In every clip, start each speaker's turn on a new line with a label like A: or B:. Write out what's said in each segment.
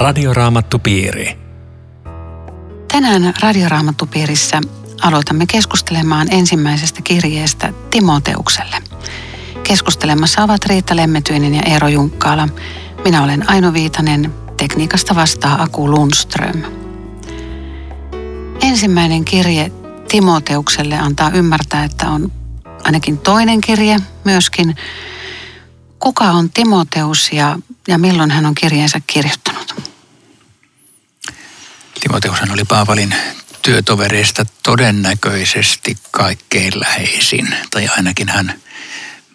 A: Radioraamattupiiri.
B: Tänään Radioraamattupiirissä aloitamme keskustelemaan ensimmäisestä kirjeestä Timoteukselle. Keskustelemassa ovat Riitta Lemmetyinen ja Eero Junkkaala. Minä olen Aino Viitanen, tekniikasta vastaa Aku Lundström. Ensimmäinen kirje Timoteukselle antaa ymmärtää, että on ainakin toinen kirje myöskin. Kuka on Timoteus ja, ja milloin hän on kirjeensä kirjoittanut?
C: Timoteushan oli Paavalin työtovereista todennäköisesti kaikkein läheisin, tai ainakin hän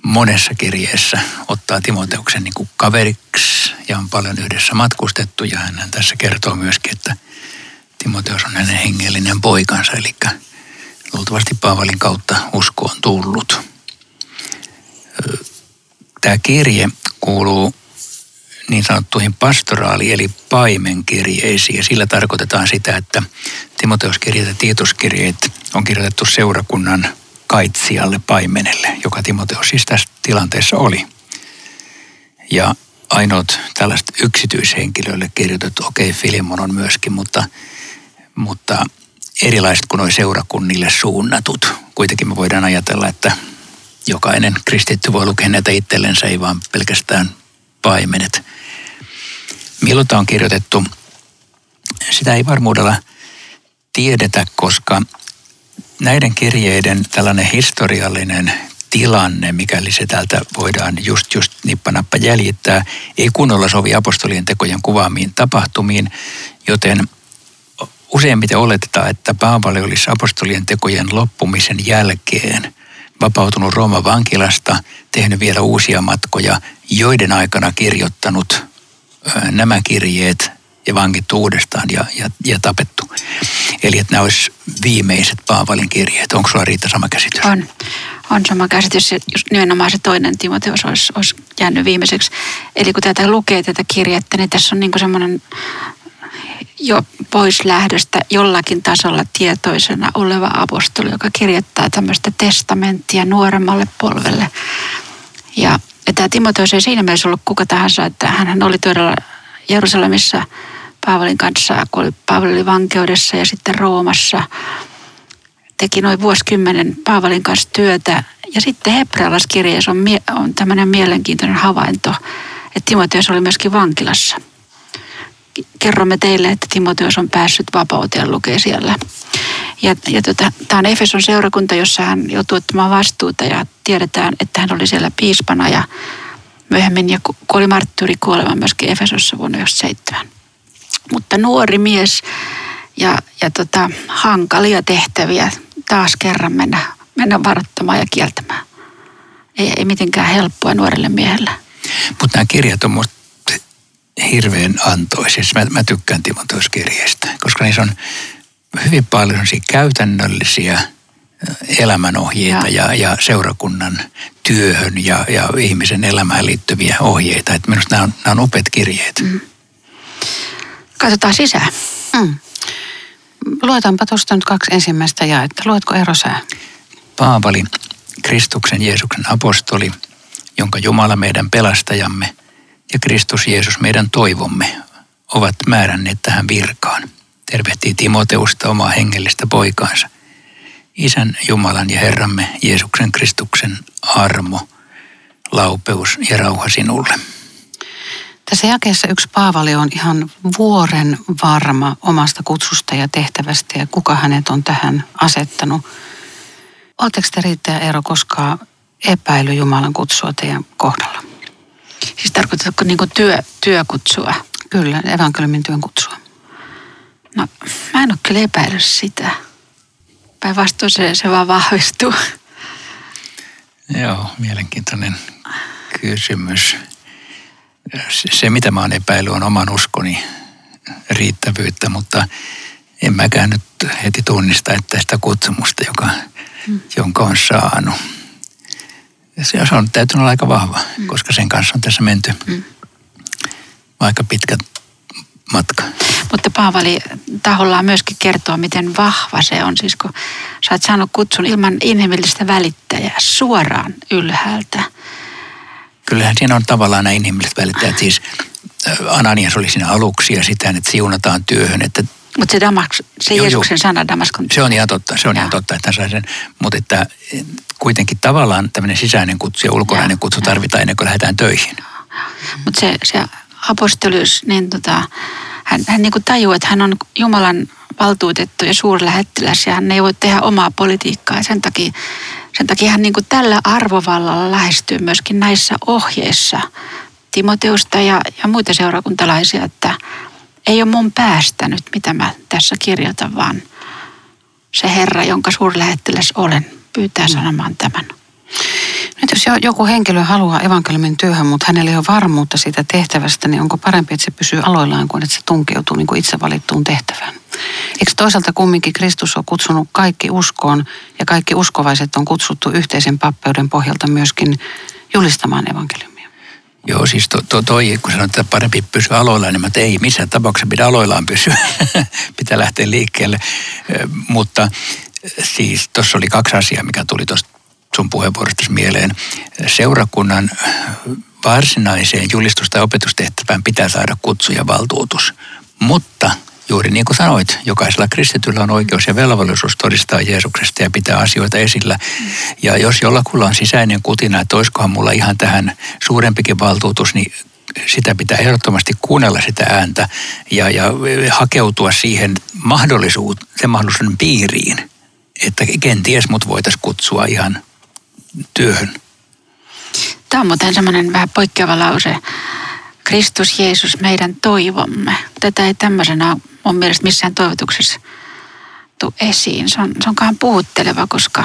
C: monessa kirjeessä ottaa Timoteuksen niin kuin kaveriksi ja on paljon yhdessä matkustettu. Ja hän tässä kertoo myöskin, että Timoteus on hänen hengellinen poikansa, eli luultavasti Paavalin kautta usko on tullut. Tämä kirje kuuluu niin sanottuihin pastoraali- eli paimenkirjeisiin. Ja sillä tarkoitetaan sitä, että Timoteuskirjeet ja Tiituskirjeet on kirjoitettu seurakunnan kaitsijalle paimenelle, joka Timoteus siis tässä tilanteessa oli. Ja ainoat tällaiset yksityishenkilöille kirjoitettu, okei okay, Filimon on myöskin, mutta, mutta erilaiset kuin nuo seurakunnille suunnatut. Kuitenkin me voidaan ajatella, että jokainen kristitty voi lukea näitä itsellensä, ei vaan pelkästään paimenet. Milloin tämä on kirjoitettu? Sitä ei varmuudella tiedetä, koska näiden kirjeiden tällainen historiallinen tilanne, mikäli se täältä voidaan just, just nippanappa jäljittää, ei kunnolla sovi apostolien tekojen kuvaamiin tapahtumiin, joten useimmiten oletetaan, että Paavali olisi apostolien tekojen loppumisen jälkeen vapautunut Rooman vankilasta, tehnyt vielä uusia matkoja, joiden aikana kirjoittanut nämä kirjeet ja vankittu uudestaan ja, ja, ja tapettu. Eli että nämä olisi viimeiset Paavalin kirjeet. Onko sulla Riitta sama käsitys?
D: On. On sama käsitys. Just nimenomaan se toinen Timoteus olisi, olisi jäänyt viimeiseksi. Eli kun tätä lukee tätä kirjettä, niin tässä on niin semmoinen jo pois lähdöstä jollakin tasolla tietoisena oleva apostoli, joka kirjoittaa tämmöistä testamenttia nuoremmalle polvelle. Ja, tämä Timoteus ei siinä mielessä ollut kuka tahansa, että hän oli todella Jerusalemissa Paavalin kanssa, kun oli, Paavali oli vankeudessa ja sitten Roomassa. Teki noin vuosikymmenen Paavalin kanssa työtä. Ja sitten hebrealaiskirjeessä on, on tämmöinen mielenkiintoinen havainto, että Timoteus oli myöskin vankilassa – kerromme teille, että Timoteos on päässyt vapauteen, lukee siellä. Ja, ja tota, tämä on Efeson seurakunta, jossa hän joutui ottamaan vastuuta ja tiedetään, että hän oli siellä piispana ja myöhemmin ja kuoli marttyyri kuolema myöskin Efesossa vuonna 1997. Mutta nuori mies ja, ja tota, hankalia tehtäviä taas kerran mennä, mennä varoittamaan ja kieltämään. Ei, ei mitenkään helppoa nuorelle miehelle.
C: Mutta nämä kirjat on hirveän antoisia. Mä, mä tykkään Timoteus-kirjeistä, koska niissä on hyvin paljon käytännöllisiä elämänohjeita ja, ja seurakunnan työhön ja, ja ihmisen elämään liittyviä ohjeita. Että minusta nämä on, nämä on upeat kirjeet. Mm.
D: Katsotaan sisään. Mm.
B: Luetaanpa tuosta nyt kaksi ensimmäistä jaetta. Luetko Eero sää?
C: Paavali, Kristuksen Jeesuksen apostoli, jonka Jumala meidän pelastajamme – ja Kristus Jeesus meidän toivomme ovat määränneet tähän virkaan. Tervehtii Timoteusta omaa hengellistä poikaansa. Isän Jumalan ja Herramme Jeesuksen Kristuksen armo, laupeus ja rauha sinulle.
B: Tässä jakeessa yksi Paavali on ihan vuoren varma omasta kutsusta ja tehtävästä ja kuka hänet on tähän asettanut. Oletteko te Riitta ja Eero koskaan epäily Jumalan kutsua teidän kohdalla?
D: Siis tarkoitatko niin työ, työkutsua?
B: Kyllä, evankeliumin työn kutsua.
D: No, mä en ole kyllä epäillyt sitä. Päinvastoin se, se vaan vahvistuu.
C: Joo, mielenkiintoinen kysymys. Se, se mitä mä oon epäillyt, on oman uskoni riittävyyttä, mutta en mäkään nyt heti tunnista, että sitä kutsumusta, joka, mm. jonka on saanut se on täytynyt olla aika vahva, mm. koska sen kanssa on tässä menty mm. aika pitkä matka.
D: Mutta Paavali tahollaan myöskin kertoo, miten vahva se on. Siis kun sä oot saanut kutsun ilman inhimillistä välittäjää suoraan ylhäältä.
C: Kyllähän siinä on tavallaan nämä inhimilliset välittäjät. Siis Ananias oli siinä aluksi ja sitä, että siunataan työhön. Että
D: Mutta se, Damas, se
C: Joo,
D: Jeesuksen sana Damaskon.
C: se on ihan totta, se on
D: Joo.
C: ihan totta, että hän sai sen. Mutta että kuitenkin tavallaan tämmöinen sisäinen kutsu ja ulkonainen
D: Joo,
C: kutsu
D: joo.
C: tarvitaan ennen kuin lähdetään töihin.
D: Mutta se, se apostolius, niin tota, hän, hän niin tajuaa, että hän on Jumalan valtuutettu ja suurlähettiläs ja hän ei voi tehdä omaa politiikkaa. Ja sen takia, sen takia hän niin tällä arvovallalla lähestyy myöskin näissä ohjeissa Timoteusta ja, ja muita seurakuntalaisia, että ei ole mun päästä nyt, mitä mä tässä kirjoitan, vaan se Herra, jonka suurlähettiläs olen, pyytää sanomaan tämän.
B: Nyt jos jo- joku henkilö haluaa evankeliumin työhön, mutta hänellä ei ole varmuutta siitä tehtävästä, niin onko parempi, että se pysyy aloillaan kuin että se tunkeutuu niin kuin itse valittuun tehtävään? Eikö toisaalta kumminkin Kristus on kutsunut kaikki uskoon ja kaikki uskovaiset on kutsuttu yhteisen pappeuden pohjalta myöskin julistamaan evankeliumia?
C: Joo, siis to, to, toi, kun sanoit, että parempi pysyä aloillaan, niin mä että ei missään tapauksessa pidä aloillaan pysyä. Pitää lähteä liikkeelle. Mutta siis tuossa oli kaksi asiaa, mikä tuli tuosta sun puheenvuorosta mieleen. Seurakunnan varsinaiseen julistus- tai opetustehtävään pitää saada kutsu ja valtuutus. Mutta juuri niin kuin sanoit, jokaisella kristityllä on oikeus ja velvollisuus todistaa Jeesuksesta ja pitää asioita esillä. Ja jos jollakulla on sisäinen kutina, että olisikohan mulla ihan tähän suurempikin valtuutus, niin sitä pitää ehdottomasti kuunnella sitä ääntä ja, ja hakeutua siihen mahdollisuut, sen mahdollisuuden piiriin, että kenties mut voitaisiin kutsua ihan työhön.
D: Tämä on muuten semmoinen vähän poikkeava lause. Kristus Jeesus, meidän toivomme. Tätä ei tämmöisenä mun mielestä missään toivotuksessa tuu esiin. Se on, se on puhutteleva, koska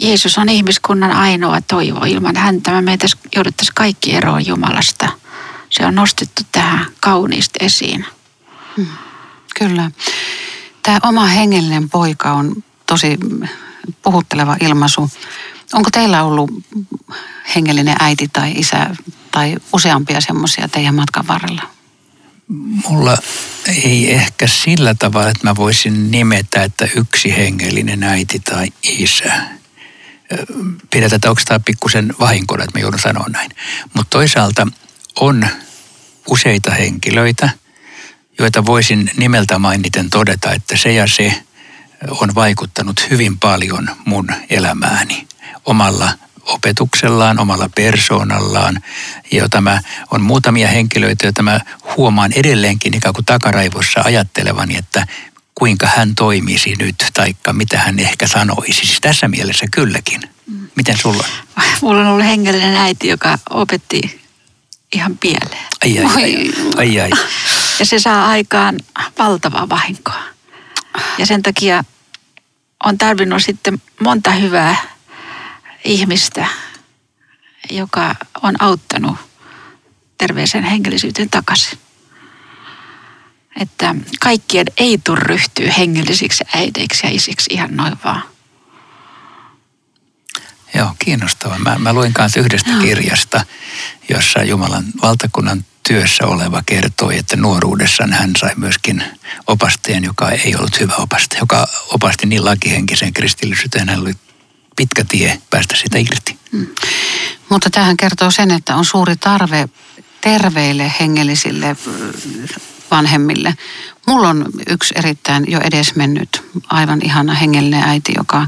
D: Jeesus on ihmiskunnan ainoa toivo. Ilman häntä me meitä jouduttaisiin kaikki eroon Jumalasta. Se on nostettu tähän kauniisti esiin.
B: Kyllä. Tämä oma hengellinen poika on tosi puhutteleva ilmaisu. Onko teillä ollut hengellinen äiti tai isä tai useampia semmoisia teidän matkan varrella?
C: Mulla ei ehkä sillä tavalla, että mä voisin nimetä, että yksi hengellinen äiti tai isä. Pidetään tätä, onko tämä pikkusen vahinkona, että mä joudun sanoa näin. Mutta toisaalta on useita henkilöitä, joita voisin nimeltä mainiten todeta, että se ja se on vaikuttanut hyvin paljon mun elämääni omalla opetuksellaan, omalla persoonallaan, jota mä on muutamia henkilöitä, joita mä huomaan edelleenkin ikään kuin takaraivossa ajattelevani, että kuinka hän toimisi nyt, taikka mitä hän ehkä sanoisi. Siis tässä mielessä kylläkin. Miten sulla on?
D: Mulla on ollut hengellinen äiti, joka opetti ihan pieleen.
C: Ai ai, ai, ai, ai.
D: Ja se saa aikaan valtavaa vahinkoa. Ja sen takia on tarvinnut sitten monta hyvää ihmistä, joka on auttanut terveeseen hengellisyyteen takaisin. Että kaikkien ei tule ryhtyä hengellisiksi äideiksi ja isiksi ihan noin vaan.
C: Joo, kiinnostavaa. Mä, mä luin kanssa yhdestä
B: Joo.
C: kirjasta, jossa Jumalan valtakunnan työssä oleva kertoi, että nuoruudessaan hän sai myöskin opastajan, joka ei ollut hyvä opastaja, joka opasti niin lakihenkiseen kristillisyyteen, hänellä oli pitkä tie päästä sitä irti.
B: Mutta tähän kertoo sen, että on suuri tarve terveille hengellisille ö, vanhemmille. Mulla on yksi erittäin jo edesmennyt, aivan ihana hengellinen äiti, joka,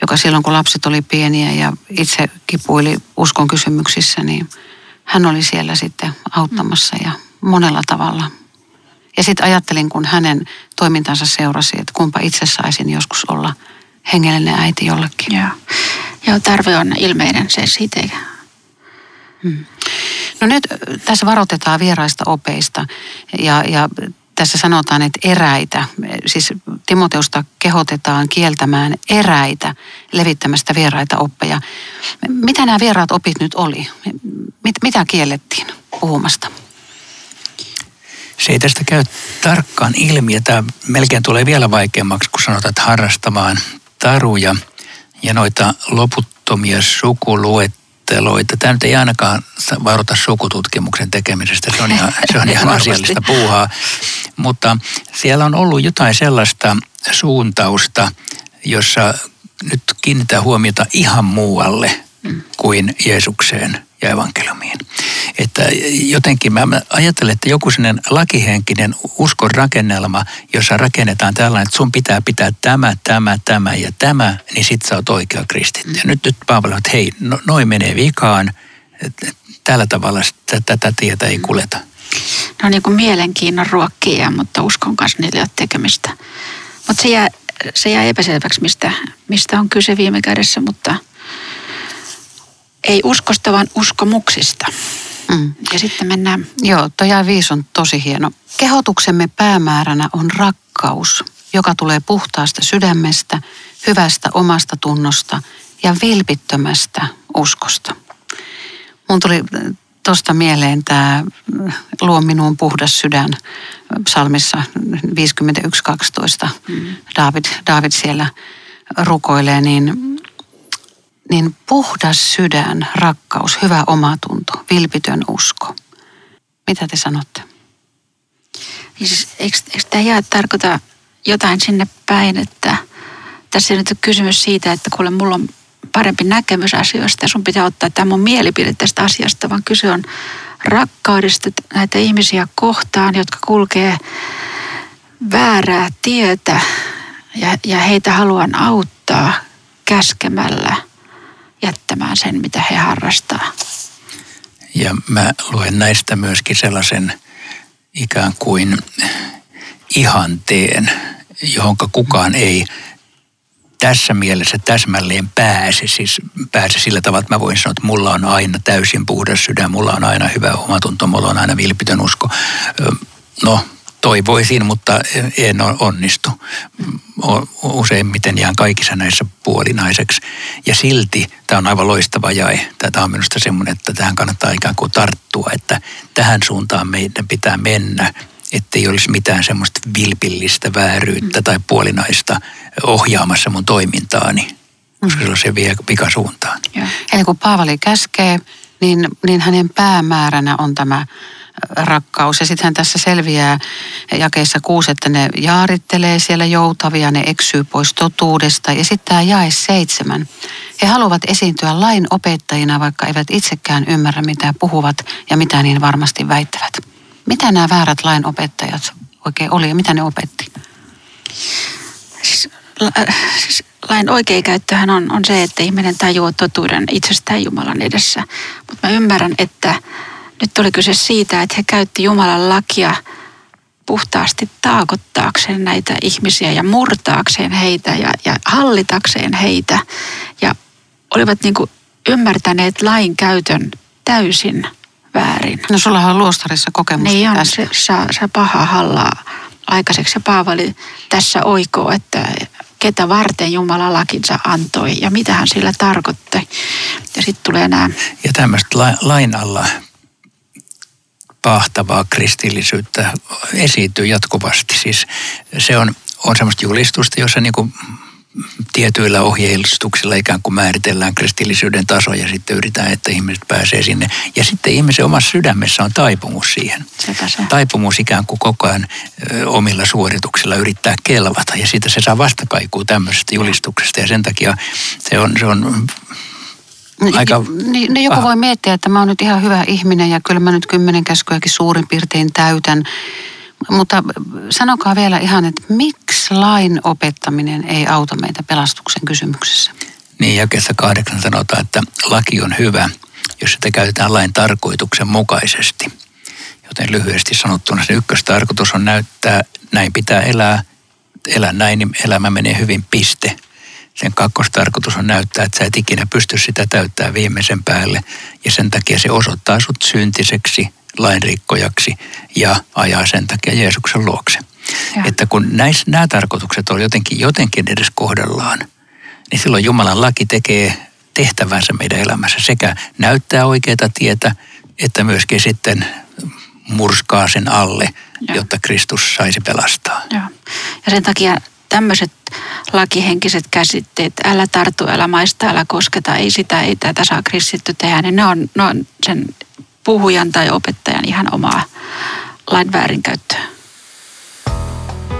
B: joka silloin kun lapset oli pieniä ja itse kipuili uskon kysymyksissä, niin hän oli siellä sitten auttamassa ja monella tavalla. Ja sitten ajattelin, kun hänen toimintansa seurasi, että kumpa itse saisin joskus olla hengellinen äiti jollekin.
D: Joo. Joo, tarve on ilmeinen, se siitä ei
B: No nyt tässä varoitetaan vieraista opeista ja, ja tässä sanotaan, että eräitä, siis Timoteusta kehotetaan kieltämään eräitä levittämästä vieraita oppeja. Mitä nämä vieraat opit nyt oli? Mit, mitä kiellettiin puhumasta?
C: Se ei tästä käy tarkkaan ilmi, ja tämä melkein tulee vielä vaikeammaksi, kun sanotaan, että harrastamaan taruja ja noita loputtomia sukuluetteloita. Tämä nyt ei ainakaan varoita sukututkimuksen tekemisestä, se on ihan, se on ihan asiallista puuhaa. Mutta siellä on ollut jotain sellaista suuntausta, jossa nyt kiinnittää huomiota ihan muualle kuin Jeesukseen. ja evankeliumiin. Että jotenkin mä ajattelen, että joku sellainen lakihenkinen uskon rakennelma, jossa rakennetaan tällainen, että sun pitää pitää tämä, tämä, tämä ja tämä, niin sit sä oot oikea kristitty. Ja nyt, nyt Paavali että hei, no, noin menee vikaan, tällä tavalla tätä tietä ei kuljeta.
D: Ne on niin kuin mielenkiinnon ruokkia, mutta uskon kanssa niillä ei ole tekemistä. Mutta se jää, se jää epäselväksi, mistä, mistä on kyse viime kädessä, mutta ei uskosta, vaan uskomuksista. Mm. Ja sitten mennään...
B: Joo, toi viisi on tosi hieno. Kehotuksemme päämääränä on rakkaus, joka tulee puhtaasta sydämestä, hyvästä omasta tunnosta ja vilpittömästä uskosta. Mun tuli tuosta mieleen tämä Luo minuun puhdas sydän psalmissa 51.12. Mm. David, David siellä rukoilee, niin, niin puhdas sydän, rakkaus, hyvä omatunto, vilpitön usko. Mitä te sanotte?
D: Siis, eikö, eikö tämä jää tarkoita jotain sinne päin, että tässä nyt kysymys siitä, että kuule, mulla on parempi näkemys asioista ja sun pitää ottaa tämä mun mielipide tästä asiasta, vaan kyse on rakkaudesta näitä ihmisiä kohtaan, jotka kulkee väärää tietä ja, ja heitä haluan auttaa käskemällä jättämään sen, mitä he harrastaa.
C: Ja mä luen näistä myöskin sellaisen ikään kuin ihanteen, johonka kukaan ei tässä mielessä täsmälleen pääse. Siis pääse sillä tavalla, että mä voin sanoa, että mulla on aina täysin puhdas sydän, mulla on aina hyvä omatunto, mulla on aina vilpitön usko. No, toivoisin, mutta en onnistu. Useimmiten jään kaikissa näissä puolinaiseksi. Ja silti tämä on aivan loistava jae. Tämä on minusta semmoinen, että tähän kannattaa ikään kuin tarttua, että tähän suuntaan meidän pitää mennä ettei olisi mitään semmoista vilpillistä vääryyttä tai puolinaista ohjaamassa mun toimintaani, koska mm. se vie pikasuuntaan.
B: Ja. Eli kun Paavali käskee, niin, niin hänen päämääränä on tämä rakkaus. Ja sittenhän tässä selviää jakeessa kuusi, että ne jaarittelee siellä joutavia, ne eksyy pois totuudesta. Ja sitten tämä jae seitsemän. He haluavat esiintyä lain opettajina, vaikka eivät itsekään ymmärrä, mitä puhuvat ja mitä niin varmasti väittävät. Mitä nämä väärät lainopettajat oikein oli ja mitä ne opetti?
D: Siis, äh, siis lain oikea käyttöhän on, on se, että ihminen tajuaa totuuden itsestään Jumalan edessä. Mutta mä ymmärrän, että nyt oli kyse siitä, että he käytti Jumalan lakia puhtaasti taakottaakseen näitä ihmisiä ja murtaakseen heitä ja, ja hallitakseen heitä. Ja olivat niin kuin ymmärtäneet lain käytön täysin väärin.
B: No sulla on luostarissa kokemusta
D: Niin on, se saa, saa pahaa hallaa aikaiseksi. Ja Paavali tässä oikoo, että ketä varten Jumala lakinsa antoi ja mitä hän sillä tarkoitti. Ja sitten tulee nämä...
C: Ja tämmöistä lain alla pahtavaa kristillisyyttä esiintyy jatkuvasti. Siis se on, on semmoista julistusta, jossa niin kuin tietyillä ohjeistuksilla ikään kuin määritellään kristillisyyden taso ja sitten yritetään, että ihmiset pääsee sinne. Ja sitten ihmisen omassa sydämessä on taipumus siihen. Se. Taipumus ikään kuin koko ajan omilla suorituksilla yrittää kelvata ja siitä se saa vastakaikua tämmöisestä julistuksesta ja sen takia se on, se on aika...
B: Niin, niin joku voi miettiä, että mä oon nyt ihan hyvä ihminen ja kyllä mä nyt kymmenen käskyäkin suurin piirtein täytän. Mutta sanokaa vielä ihan, että miksi lain opettaminen ei auta meitä pelastuksen kysymyksessä?
C: Niin, jakeessa kahdeksan sanotaan, että laki on hyvä, jos sitä käytetään lain tarkoituksen mukaisesti. Joten lyhyesti sanottuna se ykköstarkoitus on näyttää, näin pitää elää, elää näin, niin elämä menee hyvin, piste. Sen kakkostarkoitus on näyttää, että sä et ikinä pysty sitä täyttää viimeisen päälle. Ja sen takia se osoittaa sut syntiseksi, lainrikkojaksi ja ajaa sen takia Jeesuksen luokse. Ja. Että kun näis, nämä tarkoitukset on jotenkin, jotenkin edes kohdallaan, niin silloin Jumalan laki tekee tehtävänsä meidän elämässä sekä näyttää oikeaa tietä, että myöskin sitten murskaa sen alle, ja. jotta Kristus saisi pelastaa.
D: Ja, ja sen takia tämmöiset lakihenkiset käsitteet, älä tartu, älä maista, älä kosketa, ei sitä, ei tätä saa kristitty tehdä, niin ne on, ne on sen puhujan tai opettajan ihan omaa lain väärinkäyttöä.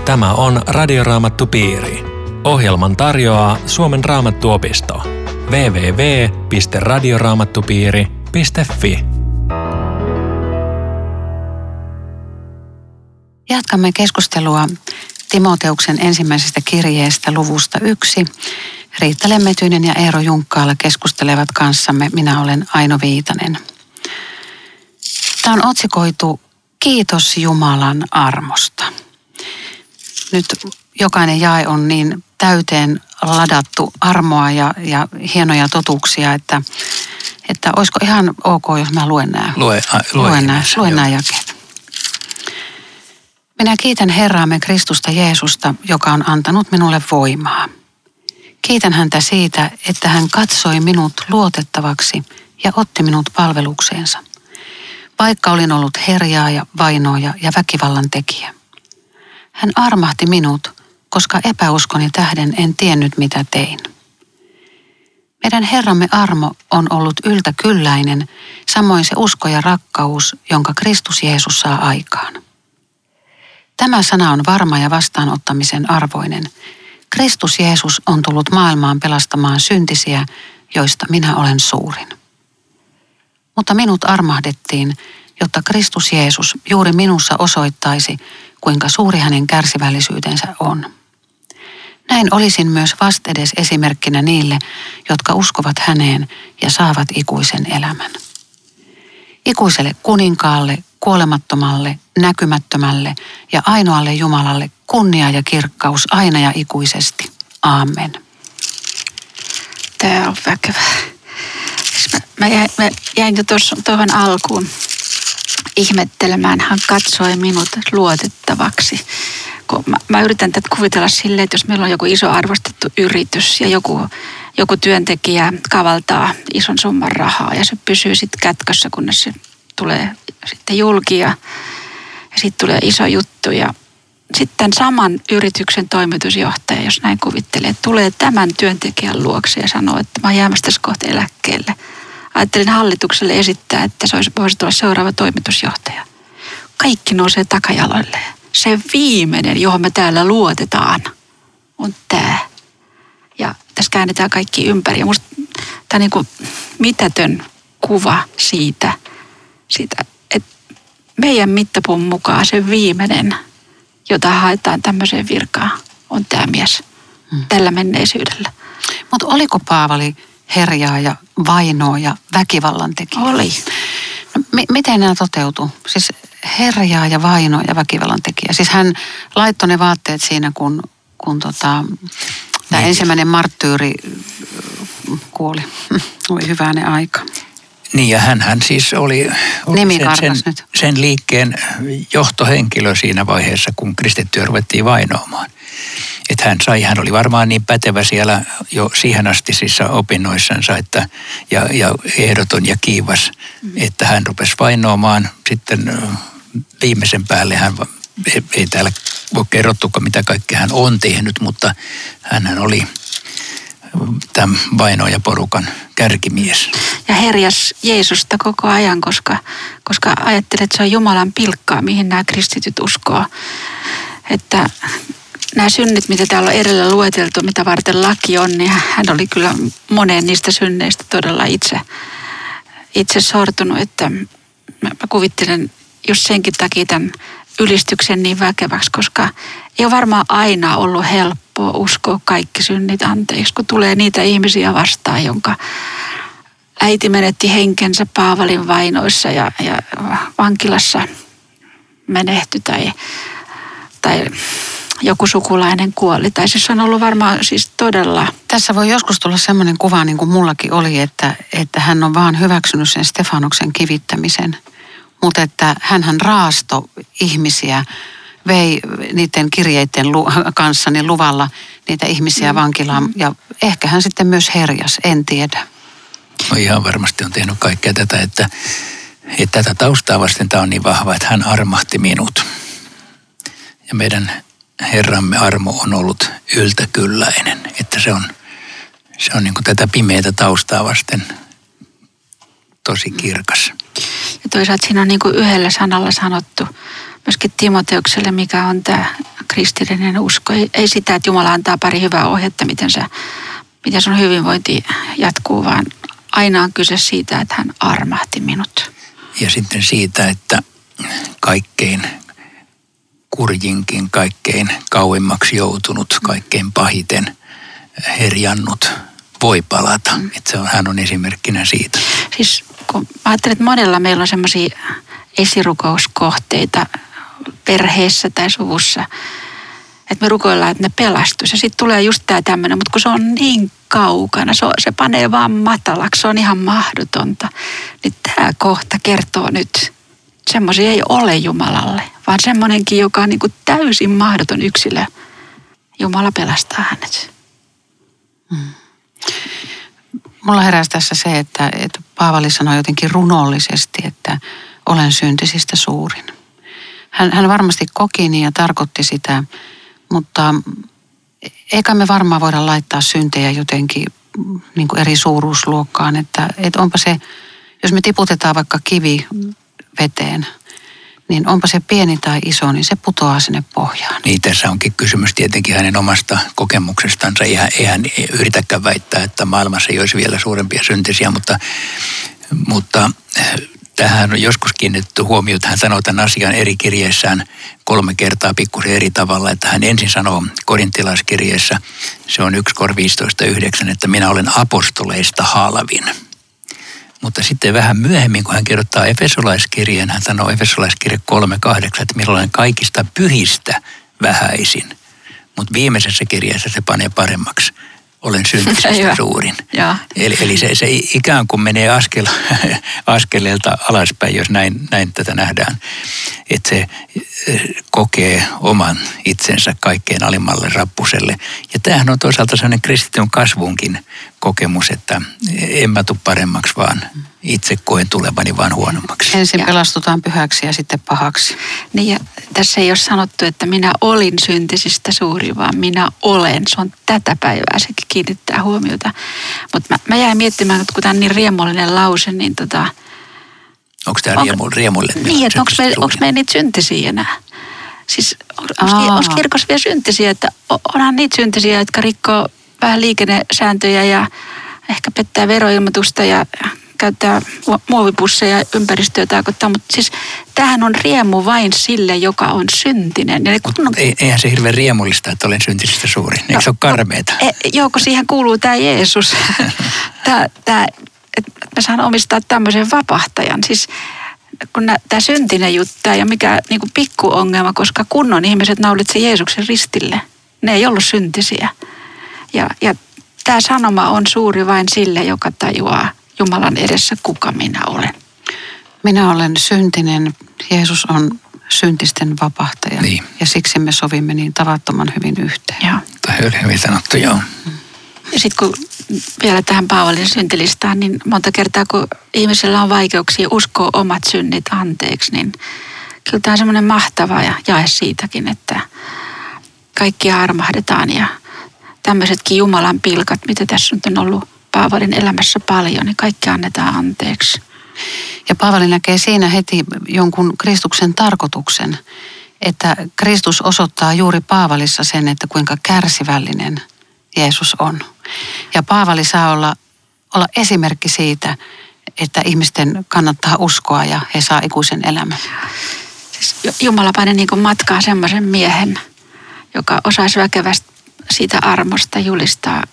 A: Tämä on Radioraamattu Piiri. Ohjelman tarjoaa Suomen raamattuopisto. www.radioraamattupiiri.fi.
B: Jatkamme keskustelua Timoteuksen ensimmäisestä kirjeestä luvusta yksi. Riitta Lemmetyinen ja Eero Junkkaala keskustelevat kanssamme. Minä olen Aino Viitanen. Tämä on otsikoitu Kiitos Jumalan armosta. Nyt jokainen jae on niin täyteen ladattu armoa ja, ja hienoja totuuksia, että, että olisiko ihan ok, jos mä luen nämä,
C: Lue, a, lue,
B: luen nämä, luen nämä jakeet. Minä kiitän Herraamme Kristusta Jeesusta, joka on antanut minulle voimaa. Kiitän häntä siitä, että hän katsoi minut luotettavaksi ja otti minut palvelukseensa. Vaikka olin ollut herjaaja, vainoja ja väkivallan tekijä. Hän armahti minut, koska epäuskoni tähden en tiennyt mitä tein. Meidän Herramme armo on ollut yltäkylläinen, samoin se usko ja rakkaus, jonka Kristus Jeesus saa aikaan. Tämä sana on varma ja vastaanottamisen arvoinen. Kristus Jeesus on tullut maailmaan pelastamaan syntisiä, joista minä olen suurin. Mutta minut armahdettiin, jotta Kristus Jeesus juuri minussa osoittaisi, kuinka suuri hänen kärsivällisyytensä on. Näin olisin myös vastedes esimerkkinä niille, jotka uskovat häneen ja saavat ikuisen elämän. Ikuiselle kuninkaalle, kuolemattomalle, näkymättömälle ja ainoalle Jumalalle kunnia ja kirkkaus aina ja ikuisesti. Aamen.
D: Tämä on väkevä. Mä, jäin, mä jäin jo tuohon alkuun ihmettelemään. Hän katsoi minut luotettavaksi. Kun mä, mä yritän tätä kuvitella silleen, että jos meillä on joku iso arvostettu yritys ja joku, joku työntekijä kavaltaa ison summan rahaa ja se pysyy sitten kätkössä, kunnes se tulee sitten julki ja, ja sitten tulee iso juttu ja sitten saman yrityksen toimitusjohtaja, jos näin kuvittelee, tulee tämän työntekijän luokse ja sanoo, että mä oon jäämässä tässä kohta eläkkeelle. Ajattelin hallitukselle esittää, että se olisi, voisi tulla seuraava toimitusjohtaja. Kaikki nousee takajaloille. Se viimeinen, johon me täällä luotetaan, on tämä. Ja tässä käännetään kaikki ympäri. Ja tämä on niin kuin mitätön kuva siitä, siitä, että meidän mittapuun mukaan se viimeinen, jota haetaan tämmöiseen virkaan, on tämä mies tällä menneisyydellä.
B: Mutta oliko Paavali herjaa ja vainoa ja väkivallan tekijä?
D: Oli.
B: No, mi- miten nämä toteutuu? Siis herjaa ja vainoa ja väkivallan tekijä. Siis hän laittoi ne vaatteet siinä, kun, kun tota, tämä ensimmäinen marttyyri äh, kuoli. Oli hyvänen aika.
C: Niin ja hän, hän siis oli, oli sen, sen,
B: nyt.
C: sen liikkeen johtohenkilö siinä vaiheessa, kun kristittyä ruvettiin vainoamaan. Että hän sai, hän oli varmaan niin pätevä siellä jo siihen astisissa opinnoissansa että, ja, ja ehdoton ja kiivas, että hän rupesi vainoamaan. Sitten viimeisen päälle hän, ei, ei täällä ole kerrottukaan mitä kaikkea hän on tehnyt, mutta hän oli tämän vainoajaporukan kärkimies.
D: Ja herjas Jeesusta koko ajan, koska, koska ajattelet, että se on Jumalan pilkkaa, mihin nämä kristityt uskoo. Että nämä synnit, mitä täällä on edellä lueteltu, mitä varten laki on, niin hän oli kyllä moneen niistä synneistä todella itse, itse sortunut. Että mä kuvittelen just senkin takia tämän ylistyksen niin väkeväksi, koska ei ole varmaan aina ollut helppoa uskoa kaikki synnit anteeksi, kun tulee niitä ihmisiä vastaan, jonka äiti menetti henkensä Paavalin vainoissa ja, ja vankilassa menehtyi tai, tai joku sukulainen kuoli. Tai siis on ollut varmaan siis todella,
B: Tässä voi joskus tulla semmoinen kuva, niin kuin mullakin oli, että, että hän on vaan hyväksynyt sen Stefanoksen kivittämisen. Mutta että hän raasto ihmisiä, vei niiden kirjeiden lu- kanssa niin luvalla niitä ihmisiä vankilaan. Ja ehkä hän sitten myös herjas, en tiedä.
C: No ihan varmasti on tehnyt kaikkea tätä, että, että tätä taustaa vasten tämä on niin vahva, että hän armahti minut. Ja meidän Herramme armo on ollut yltäkylläinen, että se on, se on niin kuin tätä pimeätä taustaa vasten tosi kirkas.
D: ja toisaalta siinä on niin kuin yhdellä sanalla sanottu myöskin Timoteukselle, mikä on tämä kristillinen usko. Ei, ei sitä, että Jumala antaa pari hyvää ohjetta, miten, se, miten sun hyvinvointi jatkuu, vaan aina on kyse siitä, että hän armahti minut.
C: Ja sitten siitä, että kaikkein kurjinkin, kaikkein kauemmaksi joutunut, kaikkein pahiten herjannut voi palata. Mm. Että se on, hän on esimerkkinä siitä.
D: Siis kun mä ajattelen, että monella meillä on semmoisia esirukouskohteita perheessä tai suvussa, että me rukoillaan, että ne pelastuisi. Ja sitten tulee just tämä tämmöinen, mutta kun se on niin kaukana, se, on, se panee vaan matalaksi, se on ihan mahdotonta. Niin tämä kohta kertoo nyt, semmoisia ei ole Jumalalle, vaan semmoinenkin, joka on niin kuin täysin mahdoton yksilö. Jumala pelastaa hänet.
B: Hmm. Mulla heräsi tässä se, että, että Paavali sanoi jotenkin runollisesti, että olen syntisistä suurin. Hän, hän varmasti koki niin ja tarkoitti sitä, mutta eikä me varmaan voida laittaa syntejä jotenkin niin kuin eri suuruusluokkaan. Että, että onpa se, jos me tiputetaan vaikka kivi veteen, niin onpa se pieni tai iso, niin se putoaa sinne pohjaan.
C: Niin tässä onkin kysymys tietenkin hänen omasta kokemuksestansa. Ei hän, ei hän yritäkään väittää, että maailmassa ei olisi vielä suurempia syntisiä, mutta, mutta tähän on joskus kiinnitetty huomiota. Hän sanoo tämän asian eri kirjeissään kolme kertaa pikkusen eri tavalla. Että hän ensin sanoo korintilaiskirjeessä, se on 1 kor 15.9, että minä olen apostoleista halvin. Mutta sitten vähän myöhemmin, kun hän kirjoittaa Efesolaiskirjeen, hän sanoo Efesolaiskirje 3.8, että minä olen kaikista pyhistä vähäisin. Mutta viimeisessä kirjassa se panee paremmaksi olen syntisistä suurin.
D: Ja.
C: Eli, eli se, se ikään kuin menee askel, askeleelta alaspäin, jos näin, näin tätä nähdään. Että se kokee oman itsensä kaikkein alimmalle rappuselle. Ja tämähän on toisaalta sellainen kristityn kasvunkin kokemus, että en mä tule paremmaksi, vaan itse koen tulevani vaan huonommaksi.
B: Ensin pelastutaan pyhäksi ja sitten pahaksi.
D: Niin ja tässä ei ole sanottu, että minä olin syntisistä suuri, vaan minä olen. Se on tätä päivää, sekin kiinnittää huomiota. Mutta mä, mä jäin miettimään, että kun tämä on niin riemullinen lause, niin tota...
C: Onko tämä riemu, riemullinen?
D: Niin, että onko me, onko me niitä syntisiä enää? Siis onko kirkossa vielä syntisiä, että onhan niitä syntisiä, jotka rikkoo vähän liikennesääntöjä ja ehkä pettää veroilmoitusta ja käyttää muovipusseja ympäristöä tarkoittaa, mutta siis tämähän on riemu vain sille, joka on syntinen. Ja
C: kun on... Eihän se hirveän riemullista, että olen syntisistä suurin. Eikö no, se ole karmeeta? No,
D: e, joo, kun siihen kuuluu tämä Jeesus. tämä, tämä, että mä saan omistaa tämmöisen vapahtajan. Siis kun tämä syntinen juttu ja mikä niin kuin pikkuongelma, koska kunnon ihmiset naulitsi Jeesuksen ristille. Ne ei ollut syntisiä. Ja, ja tämä sanoma on suuri vain sille, joka tajuaa Jumalan edessä, kuka minä olen.
B: Minä olen syntinen. Jeesus on syntisten vapahtaja. Niin. Ja siksi me sovimme niin tavattoman hyvin yhteen.
C: Joo. Tämä on hyvin sanottu, joo.
D: Ja sitten kun vielä tähän Paavalin syntilistaan, niin monta kertaa kun ihmisellä on vaikeuksia uskoa omat synnit anteeksi, niin kyllä tämä on semmoinen mahtava ja jae siitäkin, että kaikki armahdetaan ja tämmöisetkin Jumalan pilkat, mitä tässä on ollut Paavalin elämässä paljon, niin kaikki annetaan anteeksi.
B: Ja Paavali näkee siinä heti jonkun Kristuksen tarkoituksen, että Kristus osoittaa juuri Paavalissa sen, että kuinka kärsivällinen Jeesus on. Ja Paavali saa olla, olla esimerkki siitä, että ihmisten kannattaa uskoa ja he saa ikuisen elämän.
D: Siis Jumala pani niin matkaa semmoisen miehen, joka osaisi väkevästi siitä armosta julistaa,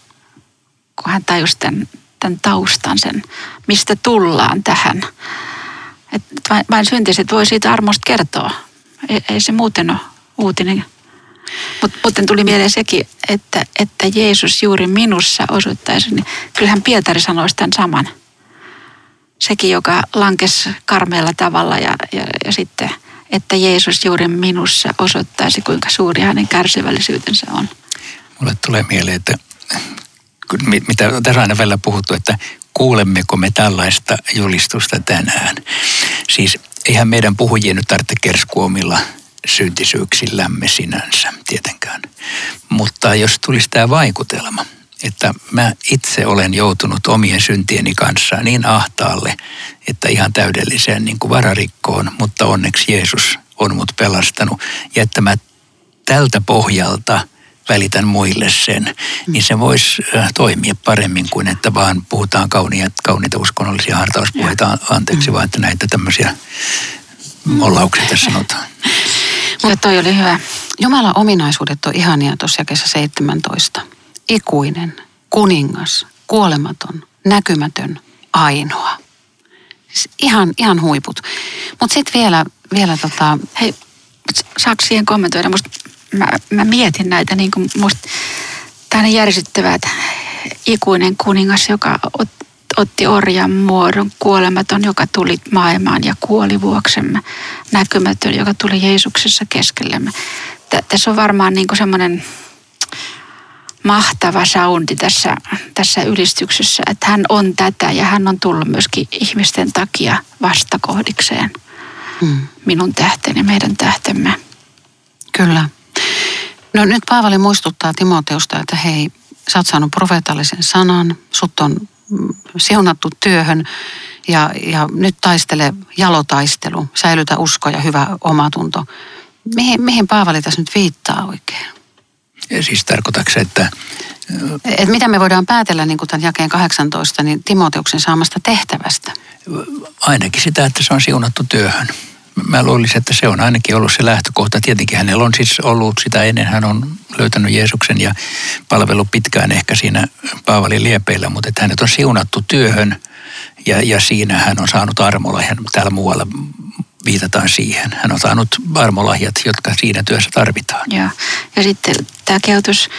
D: kun hän tajusi tämän, tämän taustan, sen, mistä tullaan tähän. Et vain, vain syntiset voi siitä armosta kertoa. Ei, ei se muuten ole uutinen. Mutta muuten tuli mieleen sekin, että, että Jeesus juuri minussa osoittaisi, niin kyllähän Pietari sanoisi tämän saman. Sekin, joka lankesi karmeella tavalla ja, ja, ja sitten, että Jeesus juuri minussa osoittaisi, kuinka suuri hänen kärsivällisyytensä on.
C: Mulle tulee mieleen, että mitä tässä aina välillä puhuttu, että kuulemmeko me tällaista julistusta tänään. Siis eihän meidän puhujien nyt tarvitse kerskua omilla syntisyyksillämme sinänsä tietenkään. Mutta jos tulisi tämä vaikutelma, että mä itse olen joutunut omien syntieni kanssa niin ahtaalle, että ihan täydelliseen niin kuin vararikkoon, mutta onneksi Jeesus on mut pelastanut. Ja että mä tältä pohjalta välitän muille sen, niin se voisi toimia paremmin kuin että vaan puhutaan kaunia, kauniita uskonnollisia hartauspuheita, anteeksi vaan, että näitä tämmöisiä mollauksia tässä sanotaan.
D: Mutta toi oli hyvä.
B: Jumalan ominaisuudet on ihania tuossa jakeessa 17. Ikuinen, kuningas, kuolematon, näkymätön, ainoa. Siis ihan, ihan huiput. Mutta sitten vielä, vielä tota...
D: Hei, saako siihen kommentoida? Musta, mä, mä mietin näitä, niin kuin musta tämmöinen järisyttävä, että ikuinen kuningas, joka ot, otti orjan muodon, kuolematon, joka tuli maailmaan ja kuoli vuoksemme, näkymätön, joka tuli Jeesuksessa keskellemme. Tässä on varmaan niin semmoinen mahtava soundi tässä, tässä ylistyksessä, että hän on tätä ja hän on tullut myöskin ihmisten takia vastakohdikseen. Hmm. Minun tähteni, meidän tähtemme.
B: Kyllä. No nyt Paavali muistuttaa Timoteusta, että hei, sä oot saanut profeetallisen sanan, sut on mm, siunattu työhön ja, ja nyt taistele jalotaistelu, säilytä usko ja hyvä omatunto. Mihin, mihin Paavali tässä nyt viittaa oikein?
C: Ja siis tarkoitatko että...
B: Et mitä me voidaan päätellä niin kuin tämän jakeen 18, niin Timoteuksen saamasta tehtävästä?
C: Ainakin sitä, että se on siunattu työhön. Mä luulisin, että se on ainakin ollut se lähtökohta. Tietenkin hänellä on siis ollut sitä ennen, hän on löytänyt Jeesuksen ja palvellut pitkään ehkä siinä Paavalin liepeillä, mutta että hänet on siunattu työhön ja, ja siinä hän on saanut armolla. Hän täällä muualla viitataan siihen. Hän on saanut armolahjat, jotka siinä työssä tarvitaan.
D: Ja, ja sitten tämä kehotus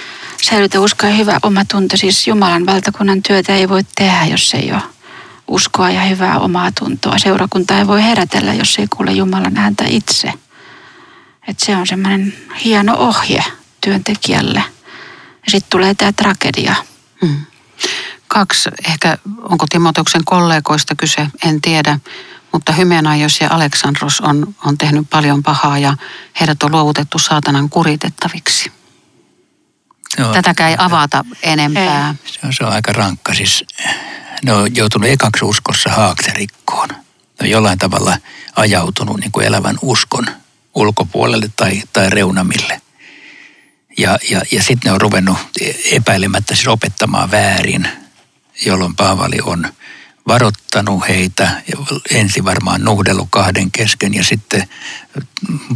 D: säilytä uskoa ja hyvä omatunto. Siis Jumalan valtakunnan työtä ei voi tehdä, jos ei ole uskoa ja hyvää omaa tuntoa. Seurakunta ei voi herätellä, jos ei kuule Jumalan ääntä itse. Et se on semmoinen hieno ohje työntekijälle. Ja sitten tulee tämä tragedia. Hmm.
B: Kaksi, ehkä onko Timoteuksen kollegoista kyse, en tiedä mutta Hymenaios ja Aleksandros on, on tehnyt paljon pahaa ja heidät on luovutettu saatanan kuritettaviksi. Joo. Tätäkään ei avata enempää.
C: Ei. Se, on, se on aika rankka. Siis ne on joutunut ekaksi uskossa haakterikkoon. Ne on jollain tavalla ajautunut niin kuin elävän uskon ulkopuolelle tai, tai reunamille. Ja, ja, ja sitten ne on ruvennut epäilemättä siis opettamaan väärin, jolloin Paavali on varoittanut heitä, ensin varmaan nuhdellut kahden kesken ja sitten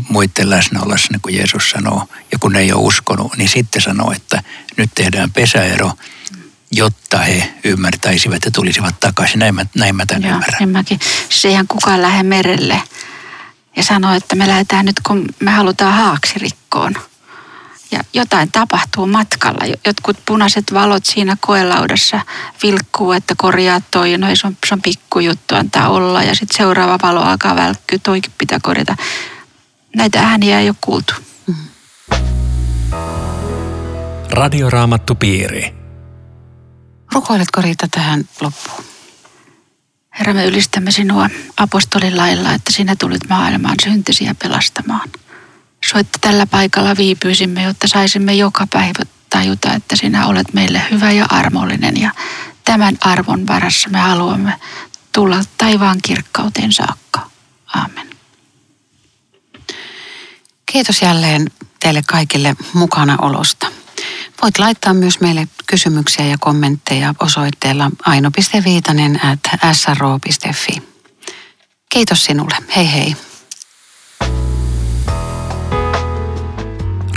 C: muiden läsnä ollessa, niin kuin Jeesus sanoo, ja kun ne ei ole uskonut, niin sitten sanoo, että nyt tehdään pesäero, jotta he ymmärtäisivät ja tulisivat takaisin. Näin mä, näin mä tämän Joo, ymmärrän.
D: Niin mäkin. Eihän kukaan lähde merelle ja sanoo, että me lähdetään nyt, kun me halutaan haaksirikkoon – ja jotain tapahtuu matkalla. Jotkut punaiset valot siinä koelaudassa vilkkuu, että korjaa toi. No ei, se on, se on pikkujuttu, antaa olla. Ja sitten seuraava valo alkaa välkkyä, toikin pitää korjata. Näitä ääniä ei ole kuultu.
A: Radioraamattu piiri.
B: Rukoiletko Riita tähän loppuun?
D: Herra, me ylistämme sinua apostolin lailla, että sinä tulit maailmaan syntisiä pelastamaan – että tällä paikalla viipyisimme, jotta saisimme joka päivä tajuta, että sinä olet meille hyvä ja armollinen ja tämän arvon varassa me haluamme tulla taivaan kirkkauteen saakka. Aamen.
B: Kiitos jälleen teille kaikille mukana olosta. Voit laittaa myös meille kysymyksiä ja kommentteja osoitteella aino.viitanen at sro.fi. Kiitos sinulle. Hei hei.